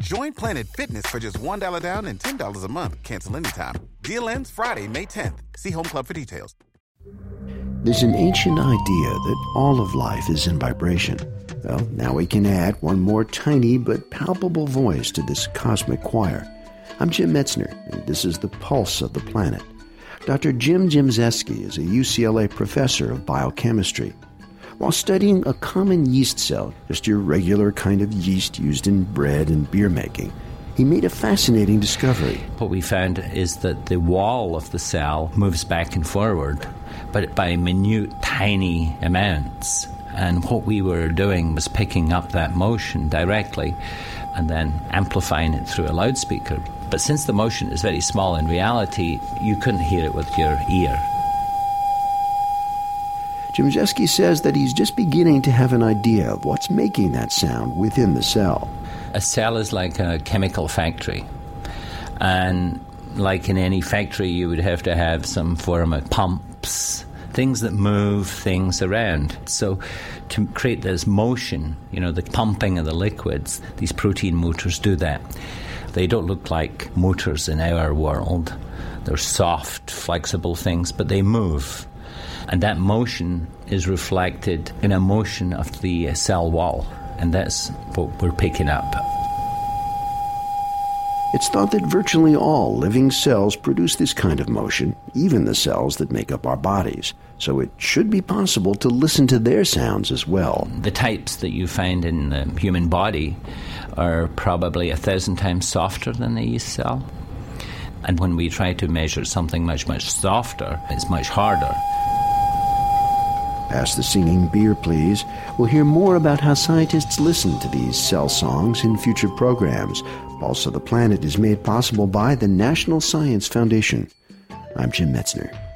Join Planet Fitness for just $1 down and $10 a month. Cancel anytime. Deal ends Friday, May 10th. See Home Club for details. There's an ancient idea that all of life is in vibration. Well, now we can add one more tiny but palpable voice to this cosmic choir. I'm Jim Metzner, and this is the pulse of the planet. Dr. Jim Gimzewski is a UCLA professor of biochemistry. While studying a common yeast cell, just your regular kind of yeast used in bread and beer making, he made a fascinating discovery. What we found is that the wall of the cell moves back and forward, but by minute, tiny amounts. And what we were doing was picking up that motion directly and then amplifying it through a loudspeaker. But since the motion is very small in reality, you couldn't hear it with your ear. Gimzewski says that he's just beginning to have an idea of what's making that sound within the cell. A cell is like a chemical factory. And like in any factory, you would have to have some form of pumps, things that move things around. So, to create this motion, you know, the pumping of the liquids, these protein motors do that. They don't look like motors in our world. They're soft, flexible things, but they move. And that motion is reflected in a motion of the uh, cell wall. And that's what we're picking up. It's thought that virtually all living cells produce this kind of motion, even the cells that make up our bodies. So it should be possible to listen to their sounds as well. The types that you find in the human body are probably a thousand times softer than the yeast cell. And when we try to measure something much, much softer, it's much harder. Pass the singing beer, please. We'll hear more about how scientists listen to these cell songs in future programs. Also, the Planet is made possible by the National Science Foundation. I'm Jim Metzner.